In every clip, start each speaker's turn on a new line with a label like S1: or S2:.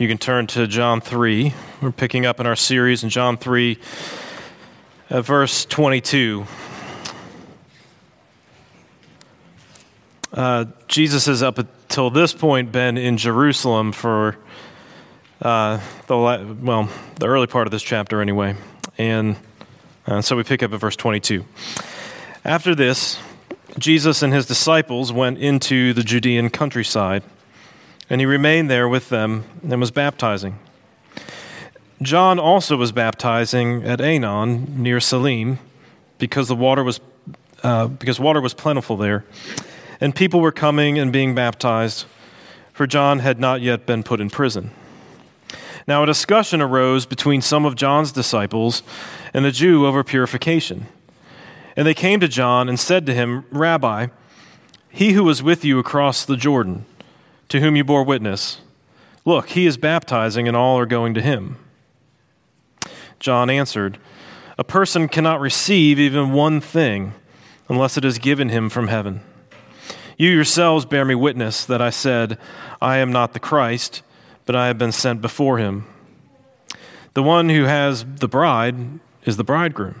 S1: you can turn to John 3. We're picking up in our series in John 3, uh, verse 22. Uh, Jesus has up until this point been in Jerusalem for uh, the well the early part of this chapter anyway, and uh, so we pick up at verse 22. After this, Jesus and his disciples went into the Judean countryside, and he remained there with them and was baptizing. John also was baptizing at Aenon near Salim, because the water was uh, because water was plentiful there and people were coming and being baptized, for John had not yet been put in prison. Now, a discussion arose between some of John's disciples and the Jew over purification. And they came to John and said to him, Rabbi, he who was with you across the Jordan, to whom you bore witness, look, he is baptizing, and all are going to him. John answered, A person cannot receive even one thing unless it is given him from heaven. You yourselves bear me witness that I said, I am not the Christ, but I have been sent before him. The one who has the bride is the bridegroom.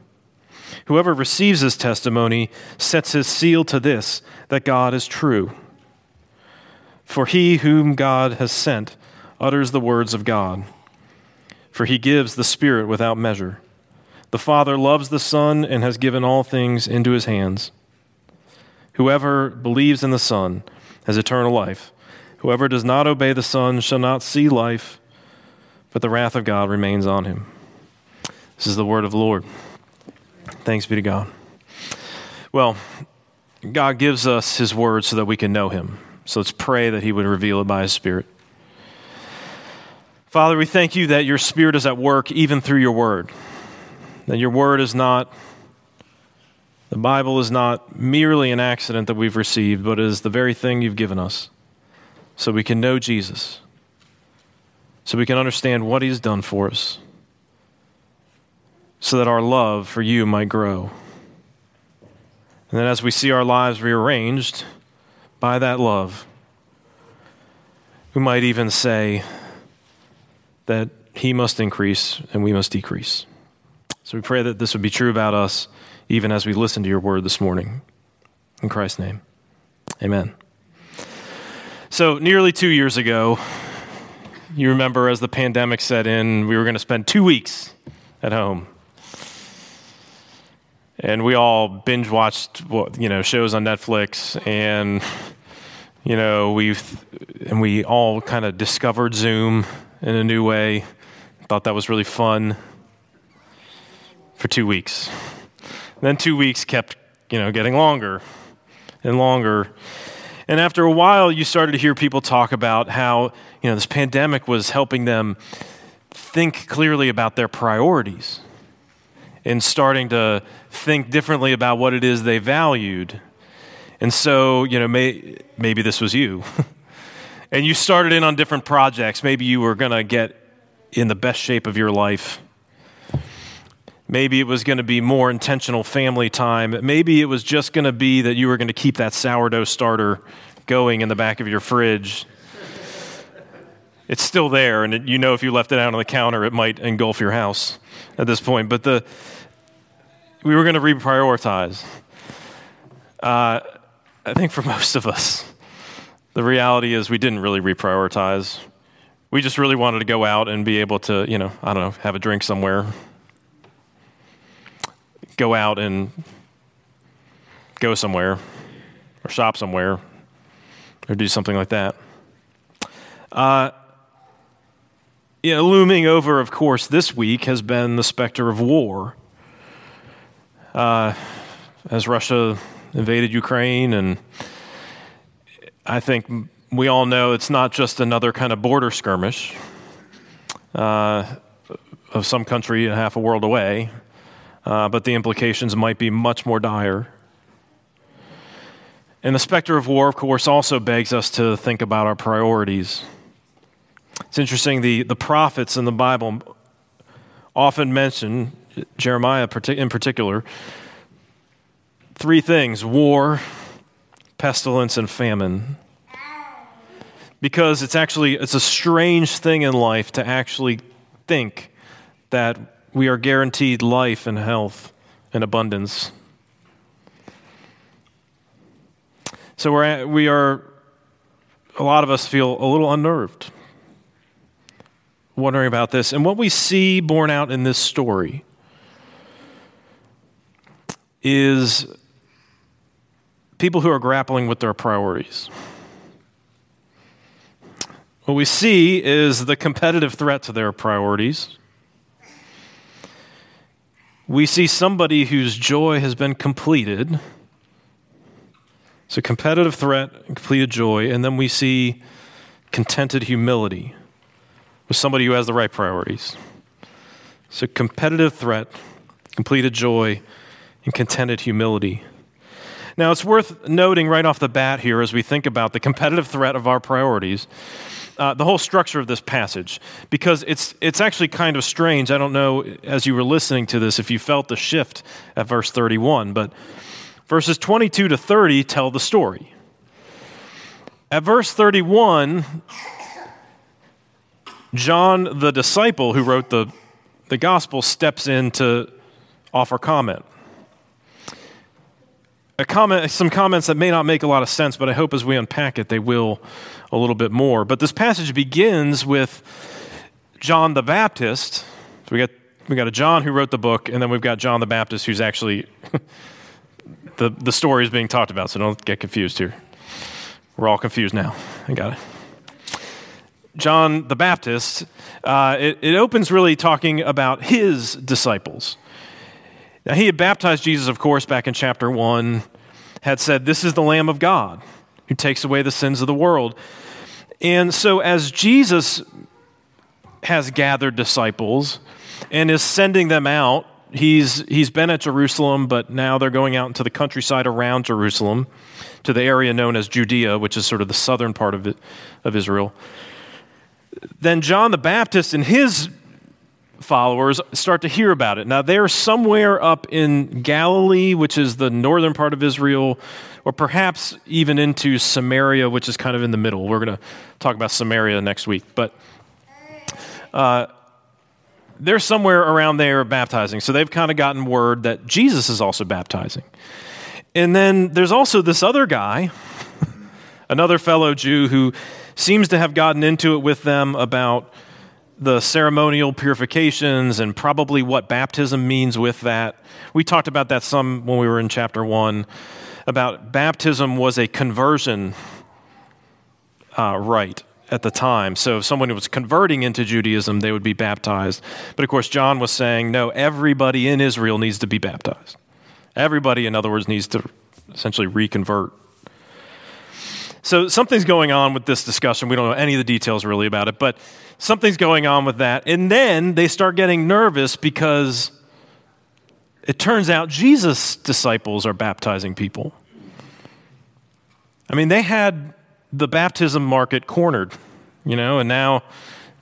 S1: Whoever receives his testimony sets his seal to this that God is true. For he whom God has sent utters the words of God, for he gives the Spirit without measure. The Father loves the Son and has given all things into his hands. Whoever believes in the Son has eternal life. Whoever does not obey the Son shall not see life, but the wrath of God remains on him. This is the word of the Lord. Thanks be to God. Well, God gives us his word so that we can know him. So let's pray that he would reveal it by his Spirit. Father, we thank you that your Spirit is at work even through your word, that your word is not the Bible is not merely an accident that we've received, but is the very thing you've given us so we can know Jesus, so we can understand what he's done for us, so that our love for you might grow. And then as we see our lives rearranged by that love, we might even say that he must increase and we must decrease. So we pray that this would be true about us even as we listen to your word this morning. In Christ's name, amen. So, nearly two years ago, you remember as the pandemic set in, we were going to spend two weeks at home. And we all binge watched, you know, shows on Netflix, and you know, we've and we all kind of discovered Zoom in a new way. Thought that was really fun for two weeks. Then two weeks kept, you know, getting longer and longer. And after a while, you started to hear people talk about how, you know, this pandemic was helping them think clearly about their priorities and starting to think differently about what it is they valued. And so, you know, may, maybe this was you. and you started in on different projects. Maybe you were going to get in the best shape of your life Maybe it was going to be more intentional family time. Maybe it was just going to be that you were going to keep that sourdough starter going in the back of your fridge. It's still there, and you know if you left it out on the counter, it might engulf your house at this point. But the, we were going to reprioritize. Uh, I think for most of us, the reality is we didn't really reprioritize. We just really wanted to go out and be able to, you know, I don't know, have a drink somewhere, go out and go somewhere or shop somewhere or do something like that. Uh, you know, looming over, of course, this week has been the specter of war. Uh, as Russia invaded Ukraine, and I think we all know it's not just another kind of border skirmish uh, of some country half a world away, uh, but the implications might be much more dire. And the specter of war, of course, also begs us to think about our priorities. It's interesting, the, the prophets in the Bible often mention, Jeremiah in particular, three things war, pestilence, and famine. Because it's actually it's a strange thing in life to actually think that we are guaranteed life and health and abundance. So we're we are, a lot of us feel a little unnerved, wondering about this. And what we see borne out in this story is people who are grappling with their priorities. What we see is the competitive threat to their priorities. We see somebody whose joy has been completed so, competitive threat, completed joy, and then we see contented humility with somebody who has the right priorities. So, competitive threat, completed joy, and contented humility. Now, it's worth noting right off the bat here as we think about the competitive threat of our priorities, uh, the whole structure of this passage, because it's, it's actually kind of strange. I don't know, as you were listening to this, if you felt the shift at verse 31, but Verses 22 to 30 tell the story. At verse 31, John, the disciple who wrote the, the gospel, steps in to offer comment. A comment. Some comments that may not make a lot of sense, but I hope as we unpack it, they will a little bit more. But this passage begins with John the Baptist. So we got, we got a John who wrote the book, and then we've got John the Baptist who's actually the, the story is being talked about, so don't get confused here. We're all confused now. I got it. John the Baptist, uh, it, it opens really talking about his disciples. Now, he had baptized Jesus, of course, back in chapter 1, had said, This is the Lamb of God who takes away the sins of the world. And so, as Jesus has gathered disciples and is sending them out he's, he's been at Jerusalem, but now they're going out into the countryside around Jerusalem to the area known as Judea, which is sort of the southern part of, it, of Israel. Then John the Baptist and his followers start to hear about it. Now, they're somewhere up in Galilee, which is the northern part of Israel, or perhaps even into Samaria, which is kind of in the middle. We're going to talk about Samaria next week. But uh, they're somewhere around there baptizing. So they've kind of gotten word that Jesus is also baptizing. And then there's also this other guy, another fellow Jew who seems to have gotten into it with them about the ceremonial purifications and probably what baptism means with that. We talked about that some when we were in chapter 1 about baptism was a conversion uh, rite at the time. So if someone was converting into Judaism, they would be baptized. But of course, John was saying, no, everybody in Israel needs to be baptized. Everybody, in other words, needs to essentially reconvert. So something's going on with this discussion. We don't know any of the details really about it, but something's going on with that. And then they start getting nervous because it turns out Jesus' disciples are baptizing people. I mean, they had the baptism market cornered, you know, and now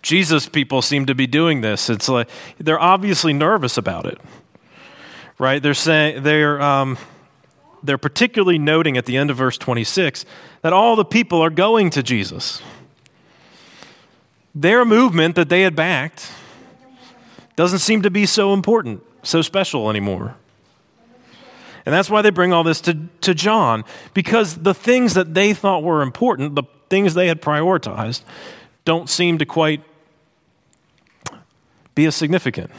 S1: Jesus people seem to be doing this. It's like they're obviously nervous about it, right? They're saying they're um, they're particularly noting at the end of verse 26 that all the people are going to Jesus. Their movement that they had backed doesn't seem to be so important, so special anymore. And that's why they bring all this to, to John, because the things that they thought were important, the things they had prioritized, don't seem to quite be as significant.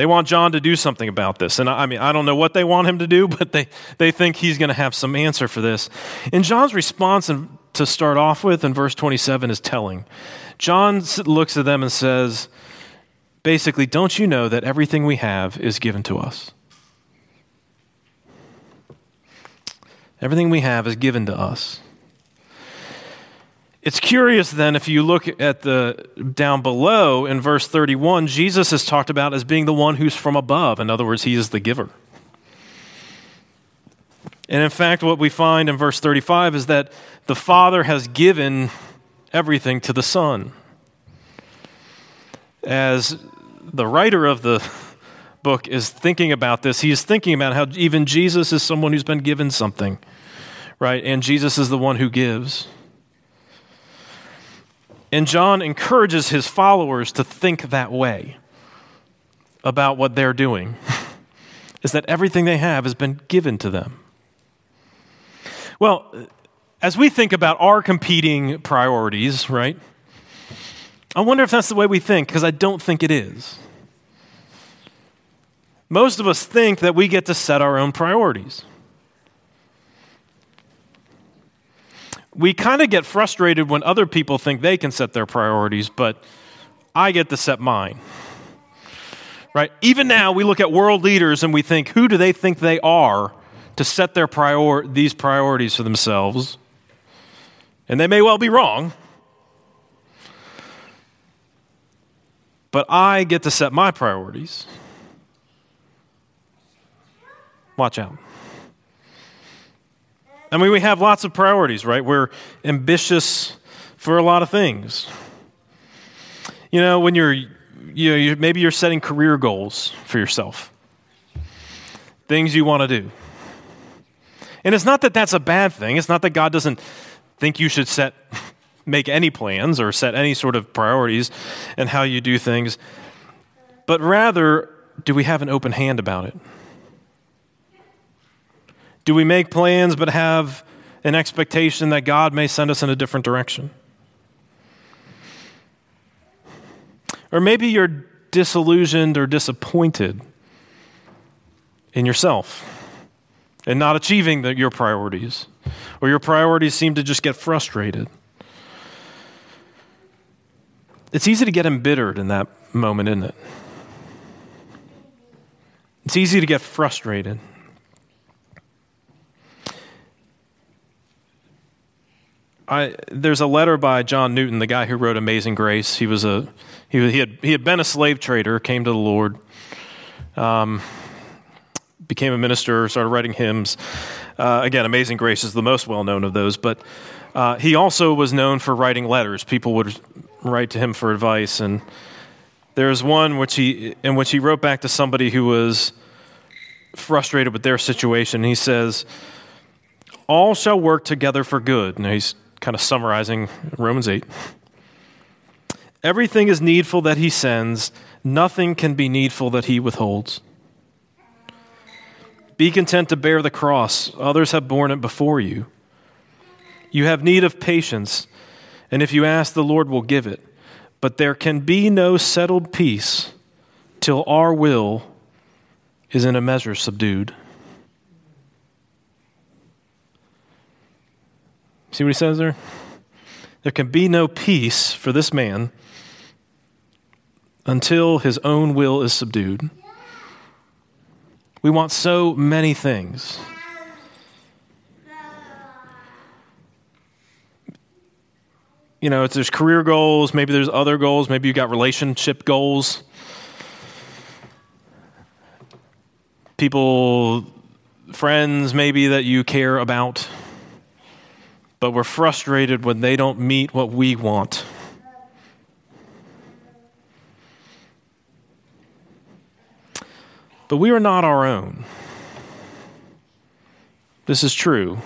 S1: They want John to do something about this. And I, mean, I don't know what they want him to do, but they, they think he's going to have some answer for this. And John's response in, to start off with in verse 27 is telling. John looks at them and says, basically, don't you know that everything we have is given to us? Everything we have is given to us. It's curious then if you look at the down below in verse 31, Jesus is talked about as being the one who's from above. In other words, he is the giver. And in fact, what we find in verse 35 is that the Father has given everything to the Son. As the writer of the book is thinking about this, he is thinking about how even Jesus is someone who's been given something, right? And Jesus is the one who gives. And John encourages his followers to think that way about what they're doing, is that everything they have has been given to them. Well, as we think about our competing priorities, right? I wonder if that's the way we think, because I don't think it is. Most of us think that we get to set our own priorities. We kind of get frustrated when other people think they can set their priorities, but I get to set mine. Right? Even now, we look at world leaders and we think, who do they think they are to set their prior- these priorities for themselves? And they may well be wrong. But I get to set my priorities. Watch out. I mean, we have lots of priorities, right? We're ambitious for a lot of things. You know, when you're, you know, you, maybe you're setting career goals for yourself, things you want to do. And it's not that that's a bad thing. It's not that God doesn't think you should set, make any plans or set any sort of priorities and how you do things. But rather, do we have an open hand about it? Do we make plans but have an expectation that God may send us in a different direction? Or maybe you're disillusioned or disappointed in yourself and not achieving the, your priorities, or your priorities seem to just get frustrated. It's easy to get embittered in that moment, isn't it? It's easy to get frustrated. I, there's a letter by John Newton, the guy who wrote Amazing Grace. He was a he, he had he had been a slave trader, came to the Lord, um, became a minister, started writing hymns. Uh, again, Amazing Grace is the most well known of those, but uh, he also was known for writing letters. People would write to him for advice, and there's one which he in which he wrote back to somebody who was frustrated with their situation. He says, "All shall work together for good." Now he's kind of summarizing Romans 8. Everything is needful that he sends, nothing can be needful that he withholds. Be content to bear the cross, others have borne it before you. You have need of patience, and if you ask, the Lord will give it. But there can be no settled peace till our will is in a measure subdued. See what he says there? There can be no peace for this man until his own will is subdued. We want so many things. You know, there's career goals, maybe there's other goals, maybe you got relationship goals. People, friends, maybe that you care about but we're frustrated when they don't meet what we want. But we are not our own. This is true.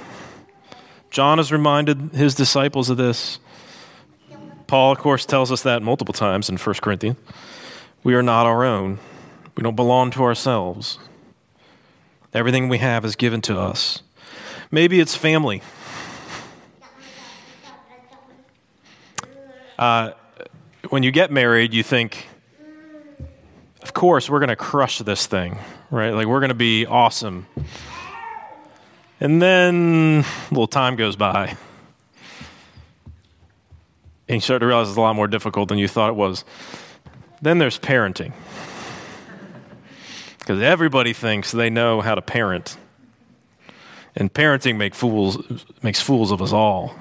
S1: John has reminded his disciples of this. Paul, of course, tells us that multiple times in 1 Corinthians. We are not our own. We don't belong to ourselves. Everything we have is given to us. Maybe it's family. Uh, when you get married, you think, of course, we're going to crush this thing, right? Like, we're going to be awesome. And then a little time goes by. And you start to realize it's a lot more difficult than you thought it was. Then there's parenting. Because everybody thinks they know how to parent. And parenting make fools, makes fools of us all.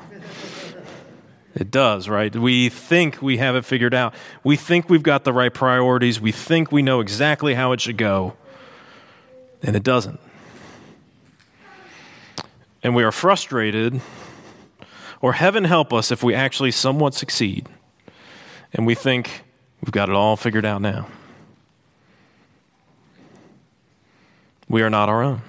S1: It does, right? We think we have it figured out. We think we've got the right priorities. We think we know exactly how it should go. And it doesn't. And we are frustrated, or heaven help us if we actually somewhat succeed. And we think we've got it all figured out now. We are not our own.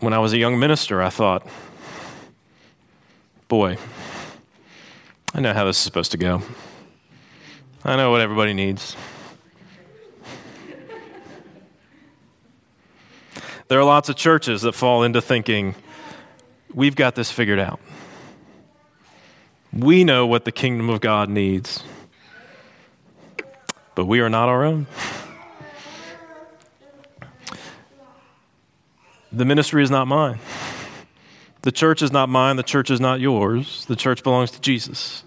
S1: When I was a young minister, I thought, boy, I know how this is supposed to go. I know what everybody needs. There are lots of churches that fall into thinking, we've got this figured out. We know what the kingdom of God needs, but we are not our own. The ministry is not mine. The church is not mine. The church is not yours. The church belongs to Jesus.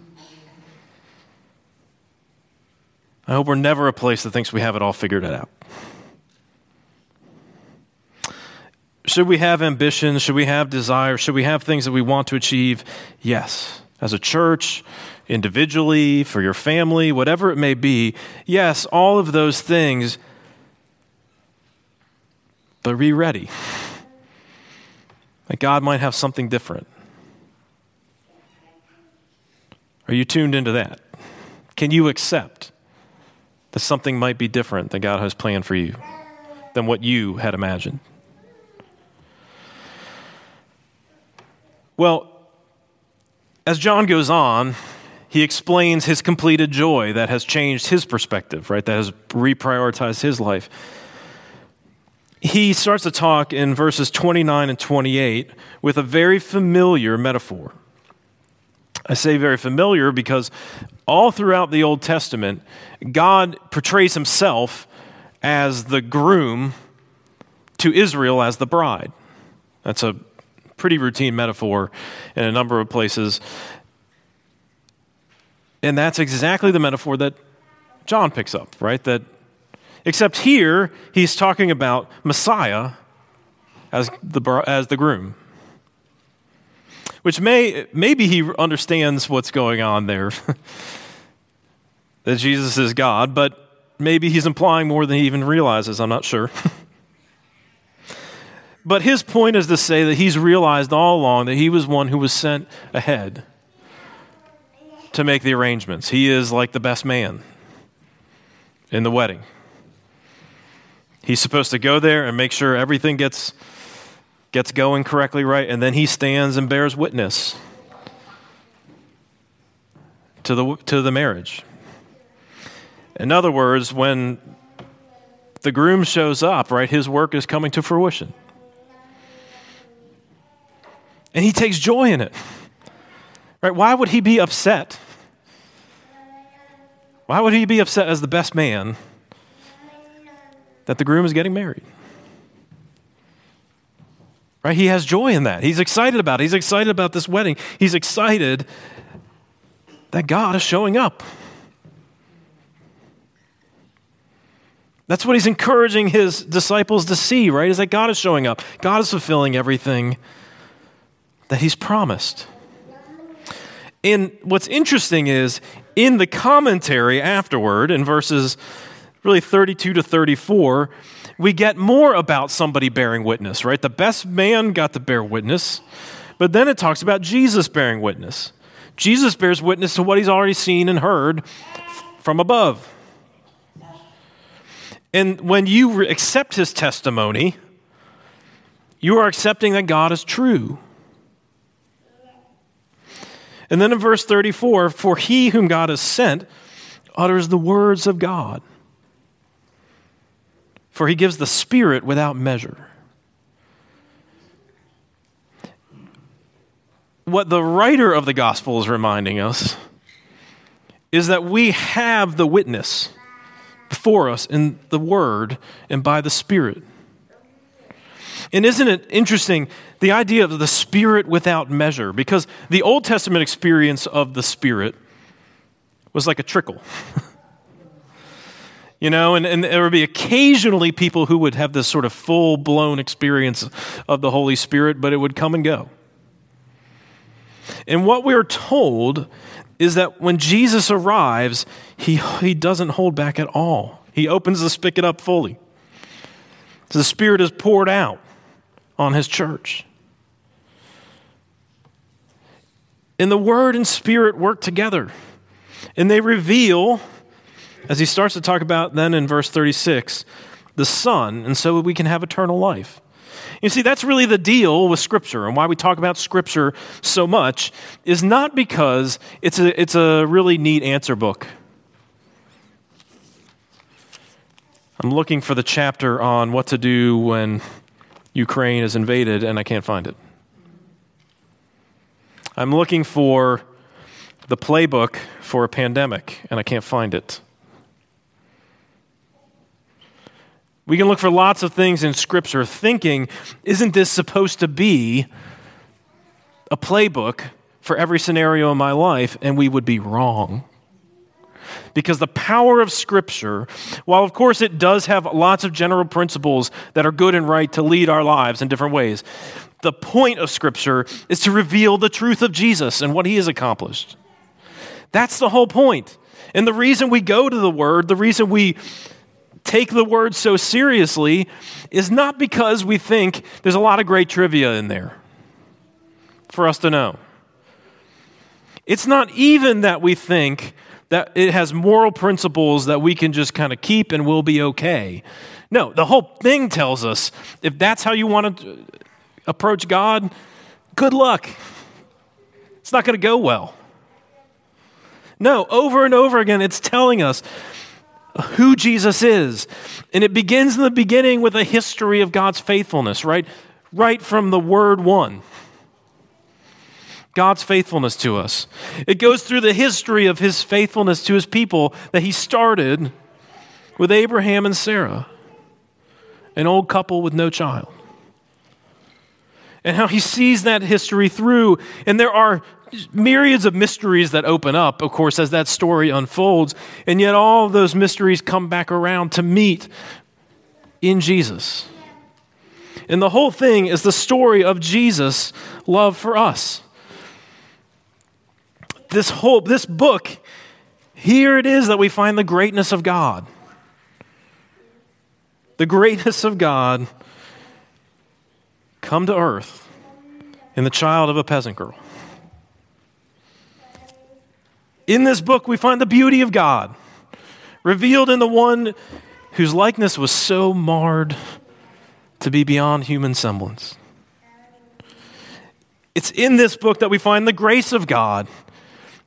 S1: I hope we're never a place that thinks we have it all figured out. Should we have ambitions? Should we have desires? Should we have things that we want to achieve? Yes. As a church, individually, for your family, whatever it may be. Yes, all of those things. But be ready that God might have something different? Are you tuned into that? Can you accept that something might be different that God has planned for you than what you had imagined? Well, as John goes on, he explains his completed joy that has changed his perspective, right? That has reprioritized his life he starts to talk in verses 29 and 28 with a very familiar metaphor. I say very familiar because all throughout the Old Testament, God portrays himself as the groom to Israel as the bride. That's a pretty routine metaphor in a number of places. And that's exactly the metaphor that John picks up, right? That Except here, he's talking about Messiah as the, as the groom. Which may, maybe he understands what's going on there, that Jesus is God, but maybe he's implying more than he even realizes. I'm not sure. but his point is to say that he's realized all along that he was one who was sent ahead to make the arrangements. He is like the best man in the wedding. He's supposed to go there and make sure everything gets, gets going correctly right, and then he stands and bears witness to the, to the marriage. In other words, when the groom shows up, right, his work is coming to fruition. And he takes joy in it. Right? Why would he be upset? Why would he be upset as the best man that the groom is getting married. Right? He has joy in that. He's excited about it. He's excited about this wedding. He's excited that God is showing up. That's what he's encouraging his disciples to see, right? Is that God is showing up. God is fulfilling everything that he's promised. And what's interesting is in the commentary afterward, in verses really 32 to 34, we get more about somebody bearing witness, right? The best man got to bear witness, but then it talks about Jesus bearing witness. Jesus bears witness to what he's already seen and heard from above. And when you accept his testimony, you are accepting that God is true. And then in verse 34, for he whom God has sent utters the words of God for he gives the Spirit without measure. What the writer of the gospel is reminding us is that we have the witness before us in the Word and by the Spirit. And isn't it interesting the idea of the Spirit without measure? Because the Old Testament experience of the Spirit was like a trickle. you know, and, and there would be occasionally people who would have this sort of full blown experience of the Holy Spirit, but it would come and go. And what we're told is that when Jesus arrives, he, he doesn't hold back at all. He opens the spigot up fully. So The Spirit is poured out on his church. And the Word and Spirit work together. And they reveal, as he starts to talk about then in verse 36, the Son, and so we can have eternal life. You see, that's really the deal with Scripture and why we talk about Scripture so much is not because it's a, it's a really neat answer book. I'm looking for the chapter on what to do when Ukraine is invaded and I can't find it. I'm looking for the playbook for a pandemic and I can't find it. We can look for lots of things in Scripture thinking, isn't this supposed to be a playbook for every scenario in my life? And we would be wrong. Because the power of Scripture, while of course it does have lots of general principles that are good and right to lead our lives in different ways, the point of Scripture is to reveal the truth of Jesus and what he has accomplished. That's the whole point. And the reason we go to the Word, the reason we take the Word so seriously, is not because we think there's a lot of great trivia in there for us to know. It's not even that we think that it has moral principles that we can just kind of keep and we'll be okay. No, the whole thing tells us if that's how you want to approach God, good luck. It's not going to go well. No, over and over again, it's telling us who Jesus is. And it begins in the beginning with a history of God's faithfulness, right? Right from the word one. God's faithfulness to us. It goes through the history of his faithfulness to his people that he started with Abraham and Sarah, an old couple with no child. And how he sees that history through. And there are myriads of mysteries that open up, of course, as that story unfolds. And yet, all those mysteries come back around to meet in Jesus. And the whole thing is the story of Jesus' love for us this whole this book, here it is that we find the greatness of God. The greatness of God come to earth in the child of a peasant girl. In this book, we find the beauty of God revealed in the one whose likeness was so marred to be beyond human semblance. It's in this book that we find the grace of God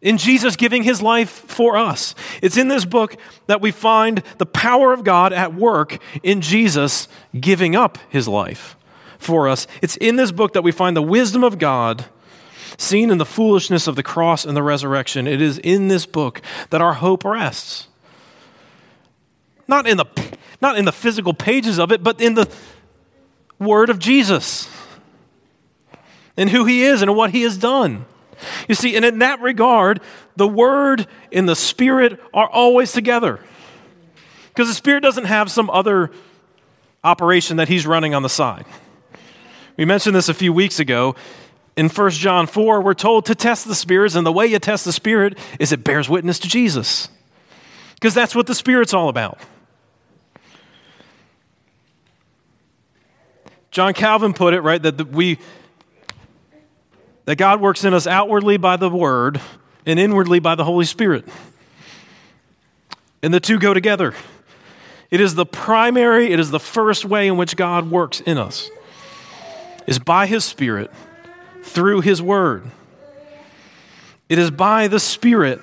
S1: in Jesus giving his life for us. It's in this book that we find the power of God at work in Jesus giving up his life for us. It's in this book that we find the wisdom of God seen in the foolishness of the cross and the resurrection. It is in this book that our hope rests. Not in the, not in the physical pages of it, but in the word of Jesus and who he is and what he has done. You see, and in that regard, the Word and the Spirit are always together. Because the Spirit doesn't have some other operation that He's running on the side. We mentioned this a few weeks ago. In 1 John 4, we're told to test the spirits, and the way you test the Spirit is it bears witness to Jesus. Because that's what the Spirit's all about. John Calvin put it, right, that we that God works in us outwardly by the Word and inwardly by the Holy Spirit. And the two go together. It is the primary, it is the first way in which God works in us, is by His Spirit through His Word. It is by the Spirit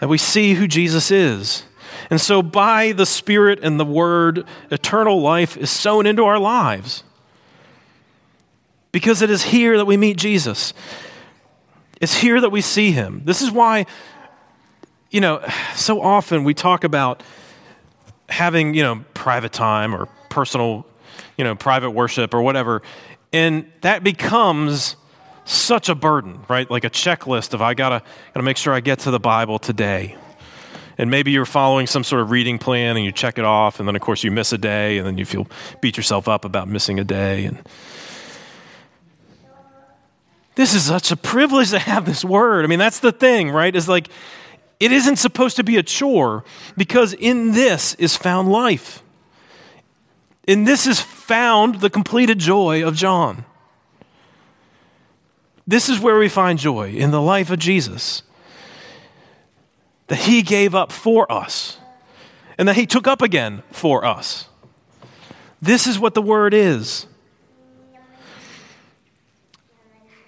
S1: that we see who Jesus is. And so, by the Spirit and the Word, eternal life is sown into our lives because it is here that we meet Jesus. It's here that we see him. This is why, you know, so often we talk about having, you know, private time or personal, you know, private worship or whatever. And that becomes such a burden, right? Like a checklist of I gotta gotta make sure I get to the Bible today. And maybe you're following some sort of reading plan and you check it off, and then of course you miss a day, and then you feel beat yourself up about missing a day. And this is such a privilege to have this word. I mean, that's the thing, right? Is like, it isn't supposed to be a chore because in this is found life. In this is found the completed joy of John. This is where we find joy in the life of Jesus. That he gave up for us and that he took up again for us. This is what the word is.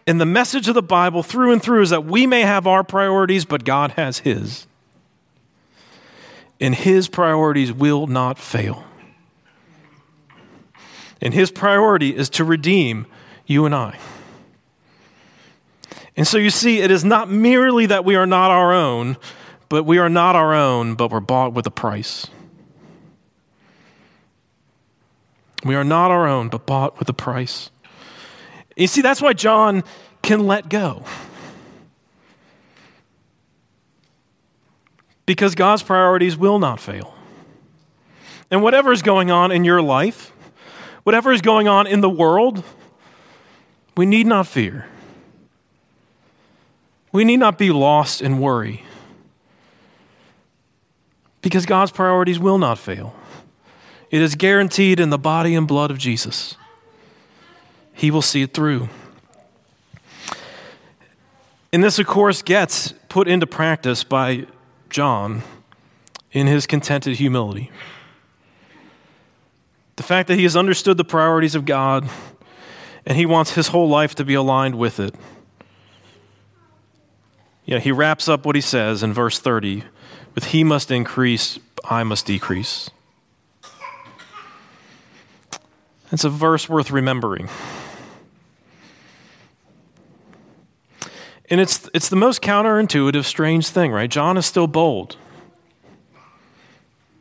S1: And the message of the Bible through and through is that we may have our priorities, but God has his. And his priorities will not fail. And his priority is to redeem you and I. And so you see, it is not merely that we are not our own, but we are not our own, but we're bought with a price. We are not our own, but bought with a price. You see, that's why John can let go. Because God's priorities will not fail. And whatever is going on in your life, whatever is going on in the world, we need not fear. We need not be lost in worry. Because God's priorities will not fail. It is guaranteed in the body and blood of Jesus. He will see it through. And this, of course, gets put into practice by John in his contented humility. The fact that he has understood the priorities of God and he wants his whole life to be aligned with it. Yeah, he wraps up what he says in verse 30 with He must increase, I must decrease. It's a verse worth remembering. And it's, it's the most counterintuitive, strange thing, right? John is still bold,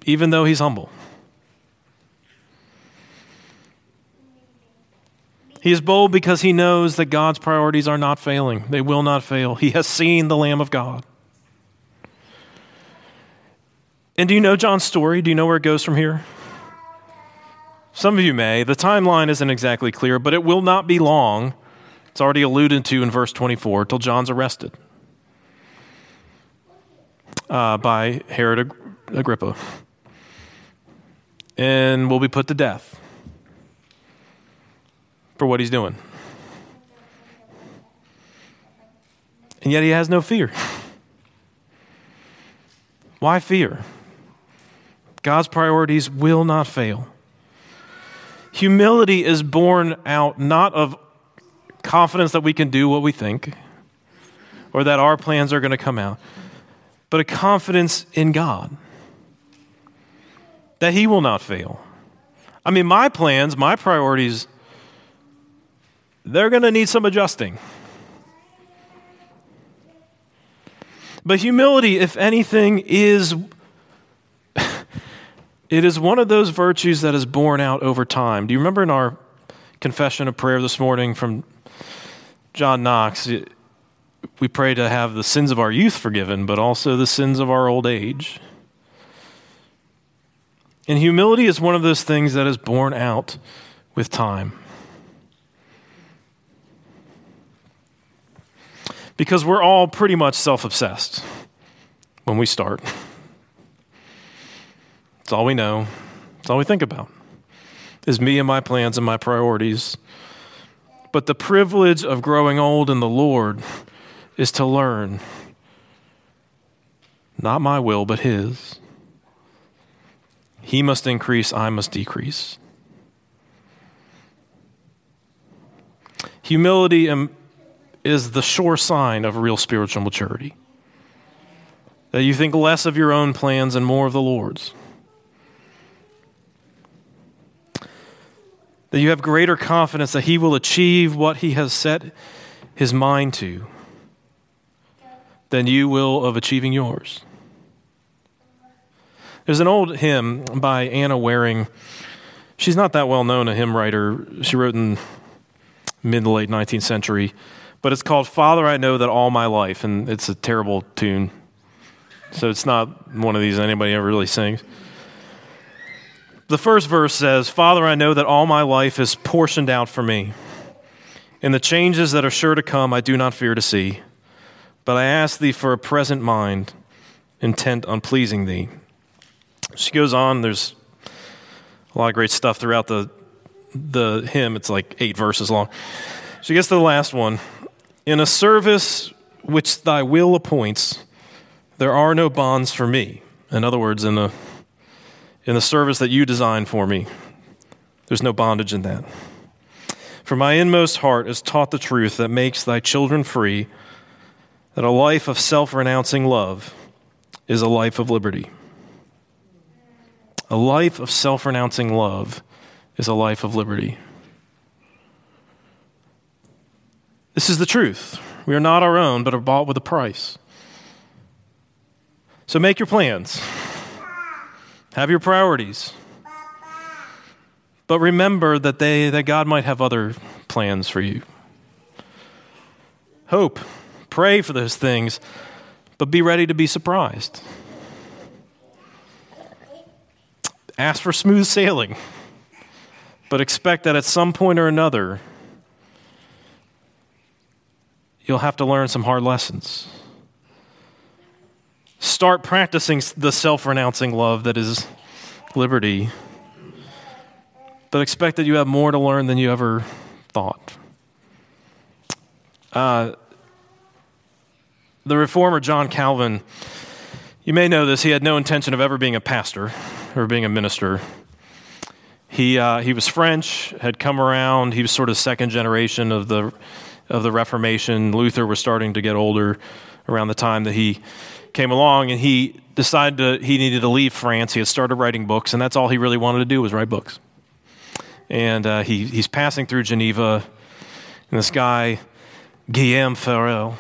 S1: even though he's humble. He is bold because he knows that God's priorities are not failing. They will not fail. He has seen the Lamb of God. And do you know John's story? Do you know where it goes from here? Some of you may. The timeline isn't exactly clear, but it will not be long. It's already alluded to in verse 24 till John's arrested uh, by Herod Agrippa and will be put to death for what he's doing. And yet he has no fear. Why fear? God's priorities will not fail. Humility is born out not of confidence that we can do what we think or that our plans are going to come out, but a confidence in God that He will not fail. I mean, my plans, my priorities, they're going to need some adjusting. But humility, if anything, is it is one of those virtues that is born out over time. Do you remember in our confession of prayer this morning from John Knox? We pray to have the sins of our youth forgiven, but also the sins of our old age. And humility is one of those things that is born out with time. Because we're all pretty much self obsessed when we start. It's all we know. It's all we think about is me and my plans and my priorities. But the privilege of growing old in the Lord is to learn not my will, but His. He must increase, I must decrease. Humility is the sure sign of real spiritual maturity. That you think less of your own plans and more of the Lord's. that you have greater confidence that He will achieve what He has set His mind to than you will of achieving yours. There's an old hymn by Anna Waring. She's not that well known, a hymn writer. She wrote in mid to late 19th century, but it's called Father, I Know That All My Life, and it's a terrible tune. So it's not one of these anybody ever really sings. The first verse says, Father, I know that all my life is portioned out for me. In the changes that are sure to come, I do not fear to see, but I ask thee for a present mind intent on pleasing thee. She goes on, there's a lot of great stuff throughout the, the hymn. It's like eight verses long. She gets to the last one. In a service which thy will appoints, there are no bonds for me. In other words, in the, in the service that you design for me, there's no bondage in that. For my inmost heart is taught the truth that makes thy children free, that a life of self renouncing love is a life of liberty. A life of self renouncing love is a life of liberty. This is the truth. We are not our own, but are bought with a price. So make your plans, have your priorities. But remember that, they, that God might have other plans for you. Hope, pray for those things, but be ready to be surprised. Ask for smooth sailing, but expect that at some point or another, you'll have to learn some hard lessons. Start practicing the self renouncing love that is liberty but expect that you have more to learn than you ever thought. Uh, the reformer John Calvin, you may know this, he had no intention of ever being a pastor or being a minister. He, uh, he was French, had come around, he was sort of second generation of the, of the Reformation. Luther was starting to get older around the time that he came along, and he decided to, he needed to leave France. He had started writing books, and that's all he really wanted to do was write books and uh, he, he's passing through Geneva, and this guy, Guillaume Farel,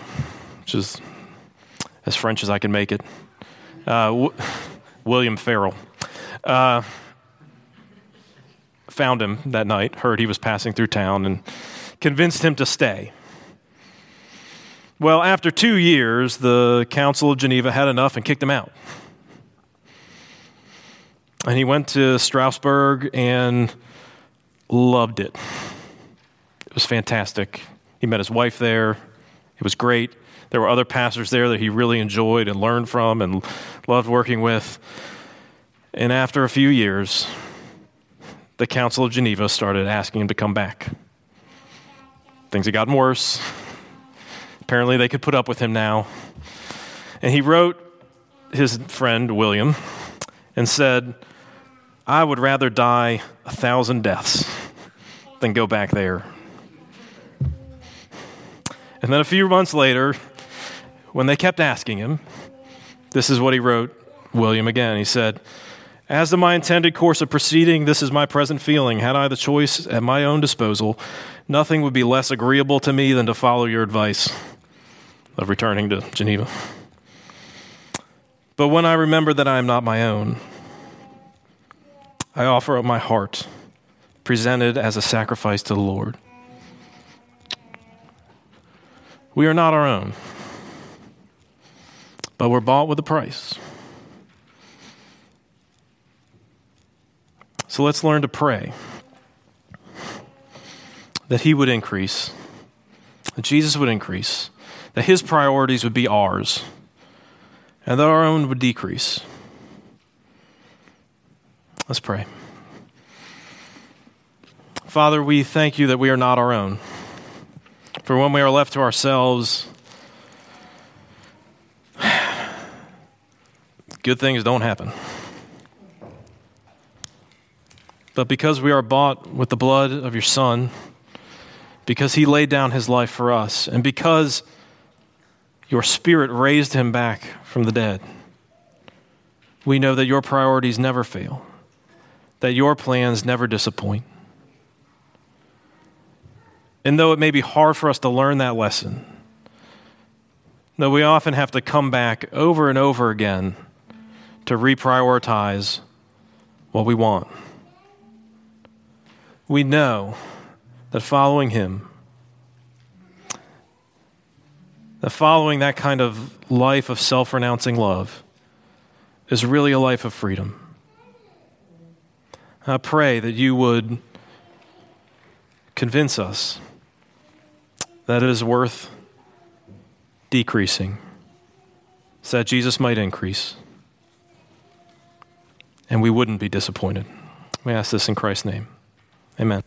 S1: which is as French as I can make it, uh, w- William Farel, uh, found him that night, heard he was passing through town, and convinced him to stay. Well, after two years, the Council of Geneva had enough and kicked him out. And he went to Strasbourg and loved it. It was fantastic. He met his wife there. It was great. There were other pastors there that he really enjoyed and learned from and loved working with. And after a few years, the Council of Geneva started asking him to come back. Things had gotten worse. Apparently, they could put up with him now. And he wrote his friend, William, and said, I would rather die a thousand deaths than go back there. And then a few months later, when they kept asking him, this is what he wrote, William again. He said, As to my intended course of proceeding, this is my present feeling. Had I the choice at my own disposal, nothing would be less agreeable to me than to follow your advice of returning to Geneva. But when I remember that I am not my own, I offer up my heart, presented as a sacrifice to the Lord. We are not our own, but we're bought with a price. So let's learn to pray that He would increase, that Jesus would increase, that His priorities would be ours, and that our own would decrease. Let's pray. Father, we thank you that we are not our own. For when we are left to ourselves, good things don't happen. But because we are bought with the blood of your Son, because he laid down his life for us, and because your Spirit raised him back from the dead, we know that your priorities never fail that your plans never disappoint. And though it may be hard for us to learn that lesson, though we often have to come back over and over again to reprioritize what we want, we know that following Him, that following that kind of life of self renouncing love, is really a life of freedom. I pray that you would convince us that it is worth decreasing so that Jesus might increase and we wouldn't be disappointed. We ask this in Christ's name. Amen.